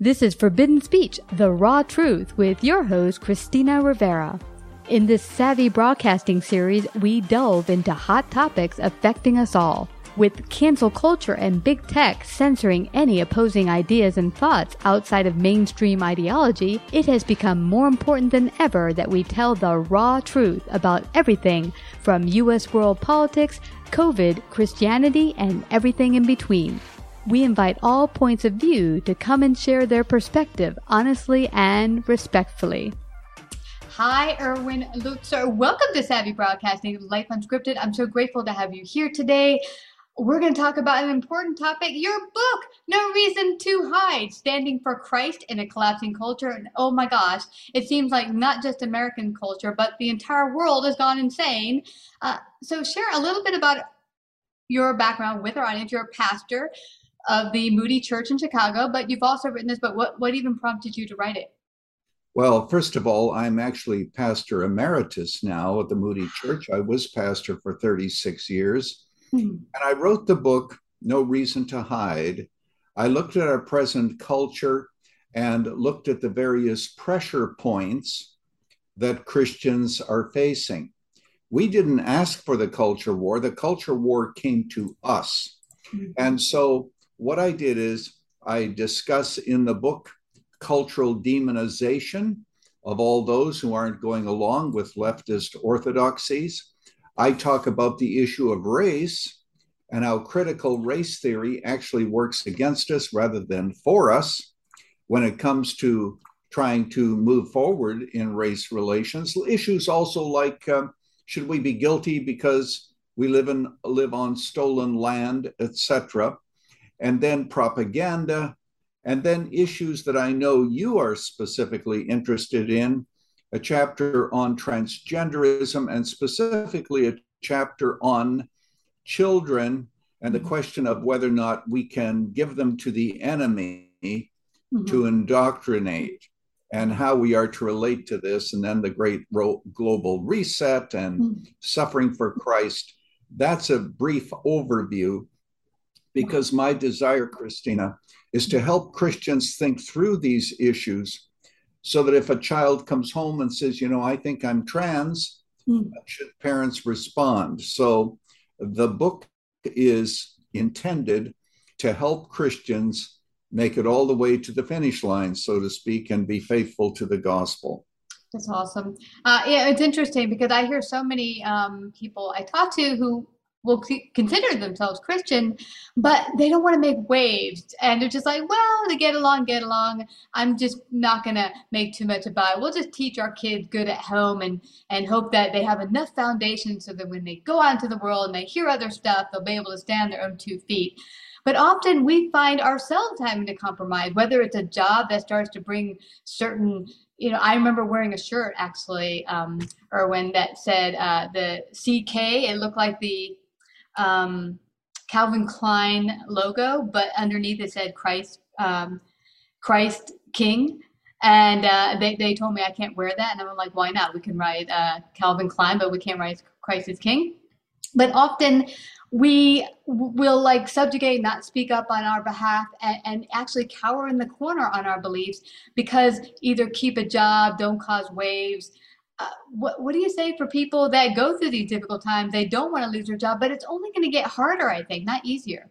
This is Forbidden Speech, the raw truth, with your host, Christina Rivera. In this savvy broadcasting series, we delve into hot topics affecting us all. With cancel culture and big tech censoring any opposing ideas and thoughts outside of mainstream ideology, it has become more important than ever that we tell the raw truth about everything from U.S. world politics, COVID, Christianity, and everything in between. We invite all points of view to come and share their perspective honestly and respectfully. Hi, Erwin Lutzer. Welcome to Savvy Broadcasting Life Unscripted. I'm so grateful to have you here today. We're going to talk about an important topic your book, No Reason to Hide Standing for Christ in a Collapsing Culture. And oh my gosh, it seems like not just American culture, but the entire world has gone insane. Uh, so, share a little bit about your background with our audience. You're a pastor of the Moody Church in Chicago, but you've also written this But What, what even prompted you to write it? Well, first of all, I'm actually pastor emeritus now at the Moody Church. I was pastor for 36 years. Mm-hmm. And I wrote the book, No Reason to Hide. I looked at our present culture and looked at the various pressure points that Christians are facing. We didn't ask for the culture war, the culture war came to us. Mm-hmm. And so what I did is I discuss in the book cultural demonization of all those who aren't going along with leftist orthodoxies. I talk about the issue of race and how critical race theory actually works against us rather than for us when it comes to trying to move forward in race relations. Issues also like um, should we be guilty because we live in live on stolen land, etc and then propaganda, and then issues that I know you are specifically interested in a chapter on transgenderism, and specifically a chapter on children and the mm-hmm. question of whether or not we can give them to the enemy mm-hmm. to indoctrinate and how we are to relate to this, and then the great ro- global reset and mm-hmm. suffering for Christ. That's a brief overview because my desire, Christina, is to help Christians think through these issues so that if a child comes home and says, you know, I think I'm trans, mm. should parents respond? So the book is intended to help Christians make it all the way to the finish line, so to speak, and be faithful to the gospel. That's awesome. Uh, yeah, it's interesting because I hear so many um, people I talk to who will consider themselves Christian, but they don't want to make waves. And they're just like, well, to get along, get along. I'm just not going to make too much about it. We'll just teach our kids good at home and, and hope that they have enough foundation so that when they go out into the world and they hear other stuff, they'll be able to stand their own two feet. But often we find ourselves having to compromise, whether it's a job that starts to bring certain you know, I remember wearing a shirt actually, um, or that said uh, the CK. It looked like the um, Calvin Klein logo, but underneath it said Christ, um, Christ King. And uh, they, they told me I can't wear that. And I'm like, why not? We can write uh, Calvin Klein, but we can't write Christ is King. But often we will like subjugate, not speak up on our behalf, and, and, actually cower in the corner on our beliefs because either keep a job, don't cause waves. What, what do you say for people that go through these difficult times? They don't want to lose their job, but it's only going to get harder, I think, not easier.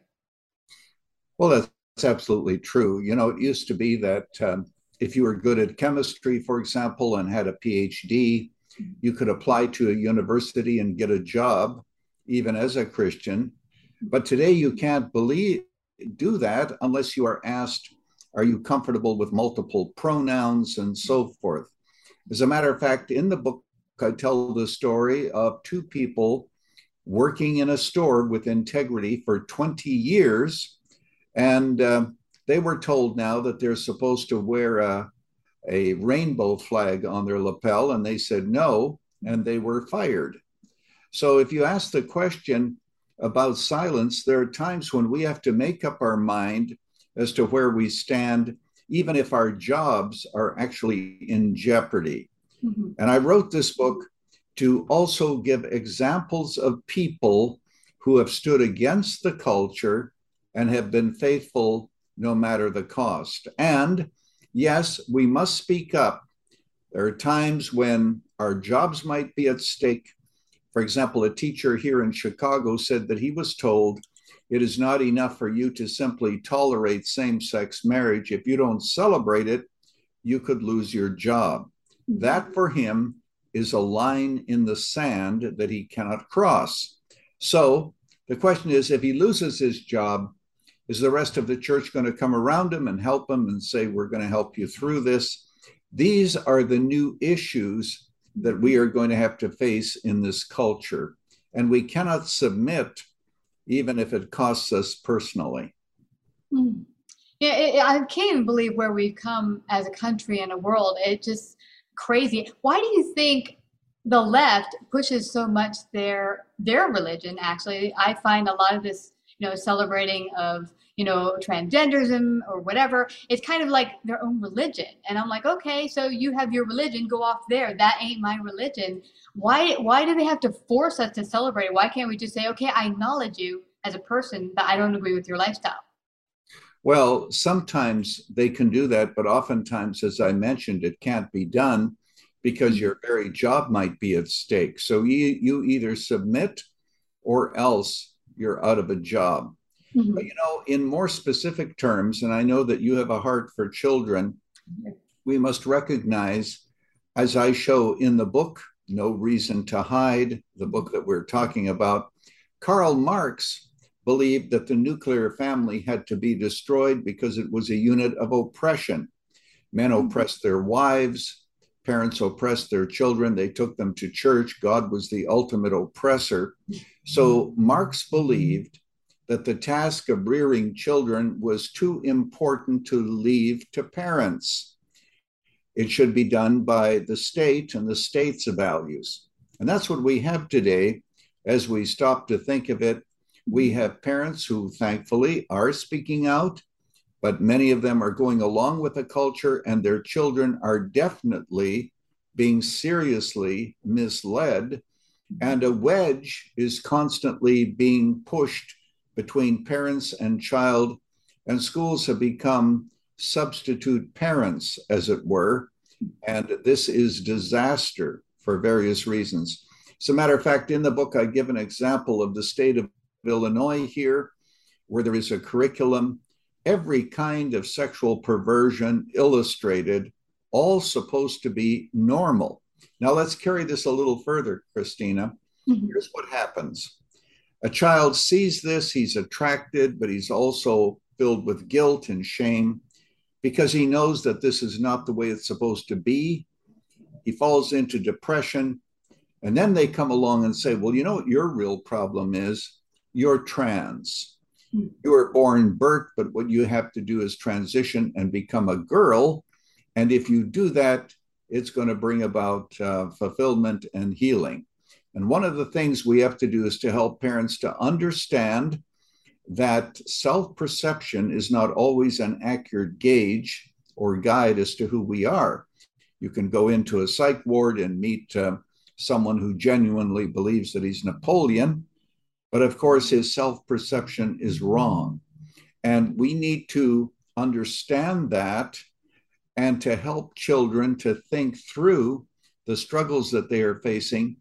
Well, that's absolutely true. You know, it used to be that um, if you were good at chemistry, for example, and had a PhD, you could apply to a university and get a job, even as a Christian. But today you can't believe do that unless you are asked, are you comfortable with multiple pronouns and so forth? As a matter of fact, in the book, I tell the story of two people working in a store with integrity for 20 years. And uh, they were told now that they're supposed to wear a, a rainbow flag on their lapel, and they said no, and they were fired. So if you ask the question about silence, there are times when we have to make up our mind as to where we stand, even if our jobs are actually in jeopardy. Mm-hmm. And I wrote this book to also give examples of people who have stood against the culture and have been faithful no matter the cost. And yes, we must speak up. There are times when our jobs might be at stake. For example, a teacher here in Chicago said that he was told it is not enough for you to simply tolerate same sex marriage. If you don't celebrate it, you could lose your job. Mm-hmm. That for him is a line in the sand that he cannot cross. So the question is if he loses his job, is the rest of the church going to come around him and help him and say, We're going to help you through this? These are the new issues that we are going to have to face in this culture. And we cannot submit, even if it costs us personally. Mm. Yeah, it, I can't even believe where we've come as a country and a world. It's just crazy. Why do you think the left pushes so much their their religion? Actually, I find a lot of this, you know, celebrating of you know, transgenderism or whatever. It's kind of like their own religion. And I'm like, okay, so you have your religion, go off there. That ain't my religion. Why why do they have to force us to celebrate? Why can't we just say, okay, I acknowledge you as a person, but I don't agree with your lifestyle? Well, sometimes they can do that, but oftentimes, as I mentioned, it can't be done because mm-hmm. your very job might be at stake. So you, you either submit or else you're out of a job. Mm-hmm. But you know, in more specific terms, and I know that you have a heart for children, we must recognize, as I show in the book, No Reason to Hide, the book that we're talking about, Karl Marx believed that the nuclear family had to be destroyed because it was a unit of oppression. Men mm-hmm. oppressed their wives, parents oppressed their children, they took them to church. God was the ultimate oppressor. So Marx believed that the task of rearing children was too important to leave to parents. It should be done by the state and the state's values. And that's what we have today. As we stop to think of it, we have parents who thankfully are speaking out, but many of them are going along with the culture, and their children are definitely being seriously misled. And a wedge is constantly being pushed between parents and child, and schools have become substitute parents, as it were. And this is disaster for various reasons. As a matter of fact, in the book, I give an example of the state of Illinois here, where there is a curriculum, every kind of sexual perversion illustrated, all supposed to be normal. Now, let's carry this a little further, Christina. Mm-hmm. Here's what happens a child sees this, he's attracted, but he's also filled with guilt and shame because he knows that this is not the way it's supposed to be. He falls into depression. And then they come along and say, Well, you know what your real problem is? You're trans. You were born Bert, but what you have to do is transition and become a girl. And if you do that, it's going to bring about uh, fulfillment and healing. And one of the things we have to do is to help parents to understand that self perception is not always an accurate gauge or guide as to who we are. You can go into a psych ward and meet uh, someone who genuinely believes that he's Napoleon, but of course, his self perception is wrong. And we need to understand that and to help children to think through the struggles that they are facing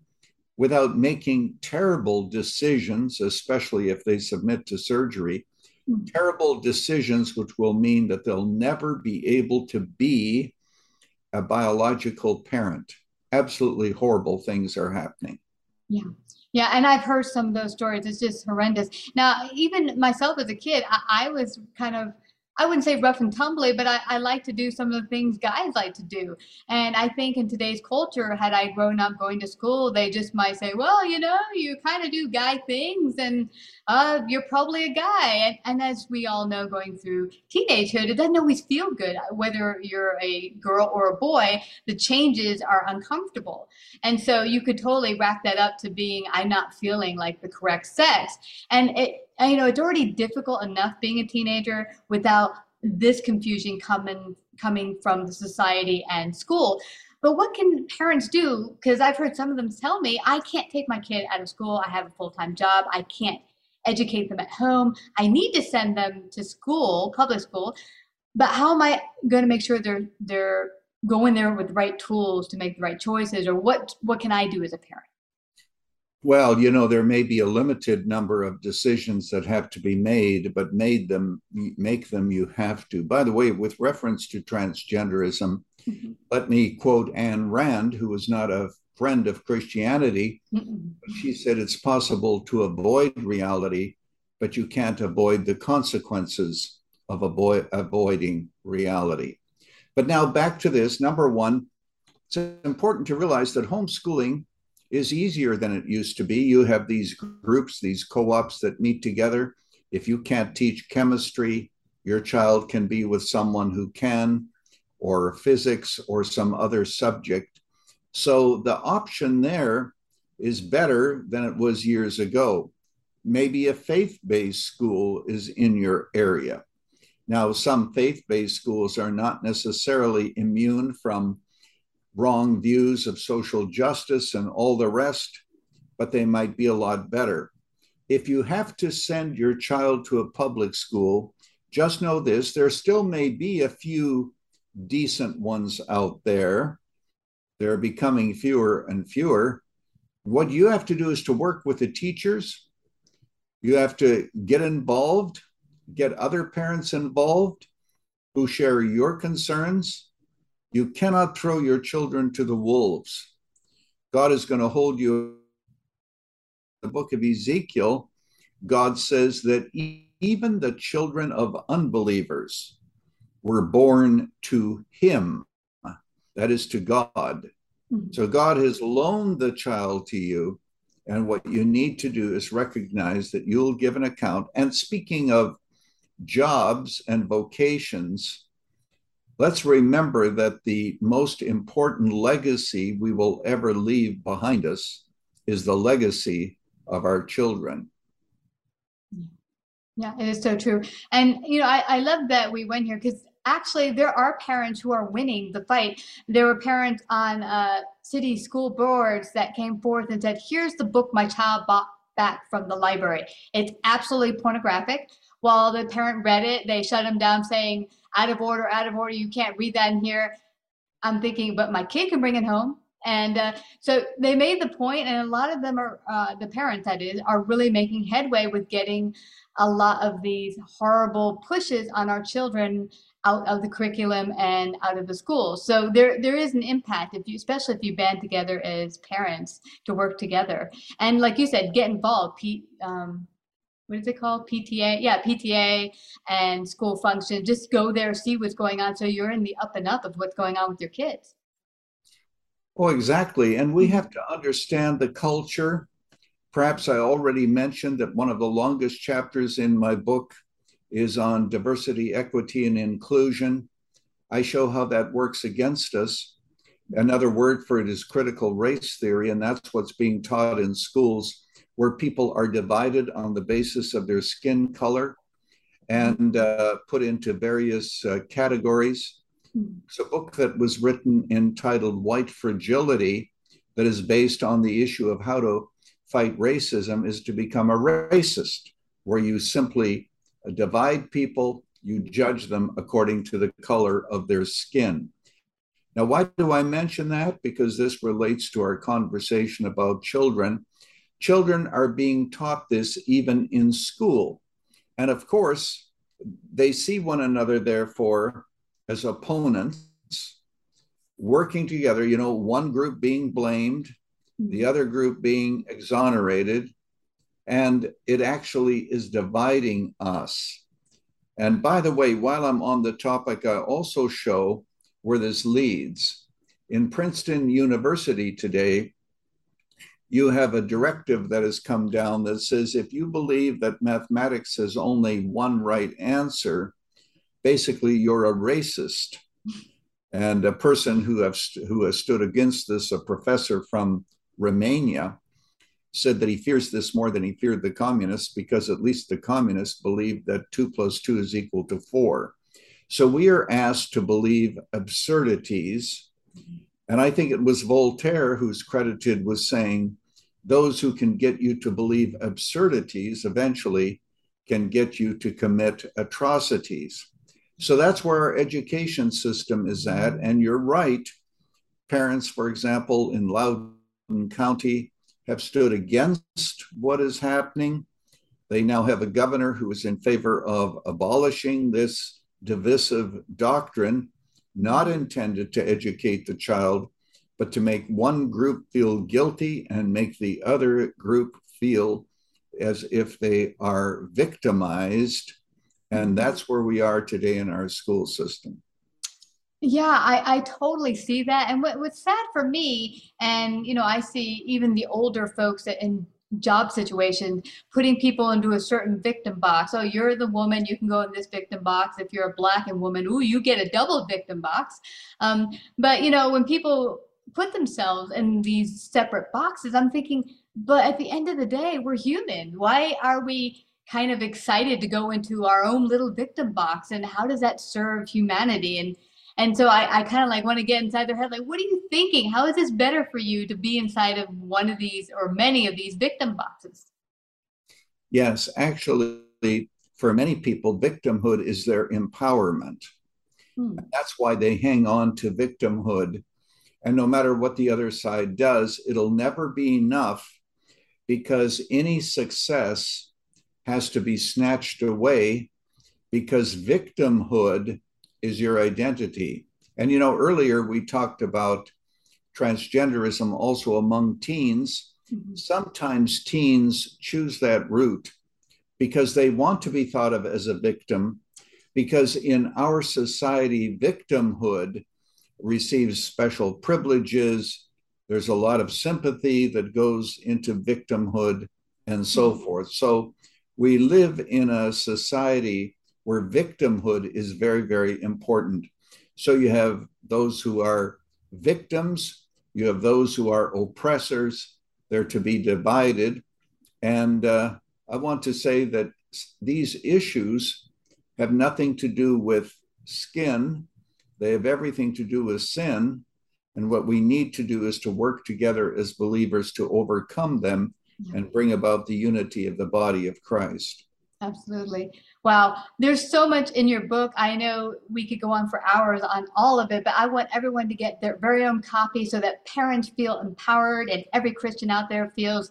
without making terrible decisions, especially if they submit to surgery, mm-hmm. terrible decisions which will mean that they'll never be able to be a biological parent. Absolutely horrible things are happening. Yeah. Yeah, and I've heard some of those stories. It's just horrendous. Now, even myself as a kid, I, I was kind of I wouldn't say rough and tumbly, but I, I, like to do some of the things guys like to do. And I think in today's culture, had I grown up going to school, they just might say, well, you know, you kind of do guy things and uh, you're probably a guy. And, and, as we all know, going through teenagehood, it doesn't always feel good. Whether you're a girl or a boy, the changes are uncomfortable. And so you could totally rack that up to being, I'm not feeling like the correct sex. And it, you know, it's already difficult enough being a teenager without this confusion coming coming from the society and school. But what can parents do? Because I've heard some of them tell me, I can't take my kid out of school. I have a full time job. I can't educate them at home. I need to send them to school, public school. But how am I going to make sure they're they're going there with the right tools to make the right choices, or what what can I do as a parent? Well, you know, there may be a limited number of decisions that have to be made, but made them make them you have to. By the way, with reference to transgenderism, mm-hmm. let me quote Ayn Rand, who was not a friend of Christianity. Mm-mm. She said it's possible to avoid reality, but you can't avoid the consequences of avoid, avoiding reality. But now back to this. Number one, it's important to realize that homeschooling is easier than it used to be. You have these groups, these co ops that meet together. If you can't teach chemistry, your child can be with someone who can, or physics, or some other subject. So the option there is better than it was years ago. Maybe a faith based school is in your area. Now, some faith based schools are not necessarily immune from wrong views of social justice and all the rest, but they might be a lot better. If you have to send your child to a public school, just know this there still may be a few decent ones out there. They're becoming fewer and fewer. What you have to do is to work with the teachers. You have to get involved, get other parents involved who share your concerns you cannot throw your children to the wolves. God is going to hold you. The book of Ezekiel, God says that even the children of unbelievers were born to Him, that is to God. Hmm. So God has loaned the child to you. And what you need to do is recognize that you'll give an account. And speaking of jobs and vocations, let's remember that the most important legacy we will ever leave behind us is the legacy of our children. Yeah, it is so true. And, you know, I, I love that we went here because actually there are parents who are winning the fight. There were parents on uh, city school boards that came forth and said, here's the book my child bought back from the library. It's absolutely pornographic. While the parent read it, they shut him down saying, out of order, out of order. You can't read that in here. I'm thinking, but my kid can bring it home. And uh, so they made the point, and a lot of them are uh, the parents that is are really making headway with getting a lot of these horrible pushes on our children out of the curriculum and out of the school. So there there is an impact if you, especially if you band together as parents to work together. And like you said, get involved. Pete, um, what is it called? PTA? Yeah, PTA and school function. Just go there, see what's going on. So you're in the up and up of what's going on with your kids. Oh, exactly. And we mm-hmm. have to understand the culture. Perhaps I already mentioned that one of the longest chapters in my book is on diversity, equity, and inclusion. I show how that works against us. Another word for it is critical race theory, and that's what's being taught in schools where people are divided on the basis of their skin color and uh, put into various uh, categories. It's a book that was written entitled White Fragility that is based on the issue of how to fight racism is to become a racist, where you simply divide people, you judge them according to the color of their skin. Now, why do I mention that? Because this relates to our conversation about children. Children are being taught this even in school. And of course, they see one another, therefore, as opponents working together, you know, one group being blamed, the other group being exonerated, and it actually is dividing us. And by the way, while I'm on the topic, I also show where this leads. In Princeton University today, you have a directive that has come down that says if you believe that mathematics has only one right answer, basically you're a racist. And a person who, have, who has stood against this, a professor from Romania, said that he fears this more than he feared the communists because at least the communists believed that two plus two is equal to four. So we are asked to believe absurdities. And I think it was Voltaire who's credited with saying, those who can get you to believe absurdities eventually can get you to commit atrocities. So that's where our education system is at. And you're right. Parents, for example, in Loudoun County, have stood against what is happening. They now have a governor who is in favor of abolishing this divisive doctrine, not intended to educate the child, but to make one group feel guilty and make the other group feel as if they are victimized. And that's where we are today in our school system. Yeah, I, I totally see that. And what, what's sad for me, and you know, I see even the older folks in job situation, putting people into a certain victim box. Oh, you're the woman, you can go in this victim box. If you're a black and woman, ooh, you get a double victim box. Um, but you know, when people put themselves in these separate boxes, I'm thinking, but at the end of the day, we're human. Why are we kind of excited to go into our own little victim box? And how does that serve humanity? And and so I, I kind of like want to get inside their head, like, what are you thinking? How is this better for you to be inside of one of these or many of these victim boxes? Yes, actually, for many people, victimhood is their empowerment. Hmm. That's why they hang on to victimhood. And no matter what the other side does, it'll never be enough because any success has to be snatched away because victimhood is your identity. And you know, earlier we talked about transgenderism also among teens. Mm-hmm. Sometimes teens choose that route because they want to be thought of as a victim, because in our society, victimhood receives special privileges. There's a lot of sympathy that goes into victimhood and so mm-hmm. forth. So we live in a society where victimhood is very, very important. So you have those who are victims, you have those who are oppressors, they're to be divided. And uh, I want to say that these issues have nothing to do with skin, they have everything to do with sin. And what we need to do is to work together as believers to overcome them and bring about the unity of the body of Christ. Absolutely. Wow. There's so much in your book. I know we could go on for hours on all of it, but I want everyone to get their very own copy so that parents feel empowered and every Christian out there feels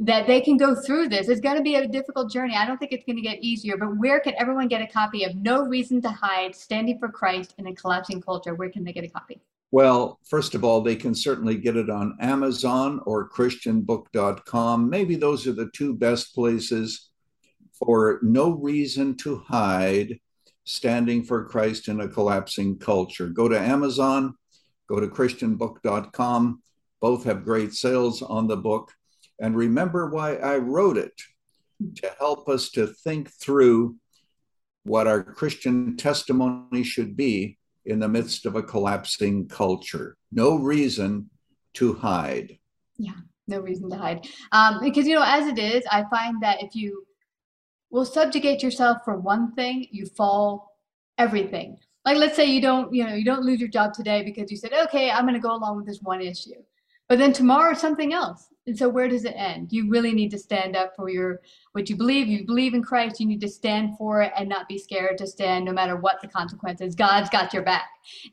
that they can go through this. It's going to be a difficult journey. I don't think it's going to get easier, but where can everyone get a copy of No Reason to Hide Standing for Christ in a Collapsing Culture? Where can they get a copy? Well, first of all, they can certainly get it on Amazon or ChristianBook.com. Maybe those are the two best places for no reason to hide, standing for Christ in a collapsing culture. Go to Amazon, go to ChristianBook.com. Both have great sales on the book. And remember why I wrote it to help us to think through what our Christian testimony should be in the midst of a collapsing culture. No reason to hide. Yeah, no reason to hide. Um, because, you know, as it is, I find that if you will subjugate yourself for one thing, you fall everything. Like, let's say you don't, you know, you don't lose your job today because you said, okay, I'm going to go along with this one issue. But then tomorrow, something else. And so where does it end? You really need to stand up for your what you believe. You believe in Christ, you need to stand for it and not be scared to stand no matter what the consequences. God's got your back.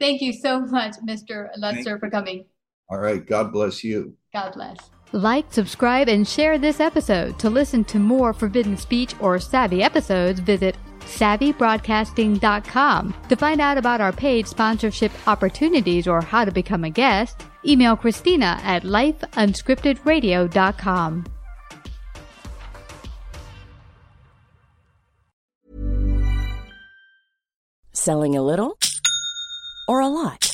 Thank you so much, Mr. Lutzer, for coming. All right. God bless you. God bless. Like, subscribe, and share this episode. To listen to more Forbidden Speech or Savvy episodes, visit savvybroadcasting.com. To find out about our paid sponsorship opportunities or how to become a guest, email Christina at lifeunscriptedradio.com. Selling a little or a lot?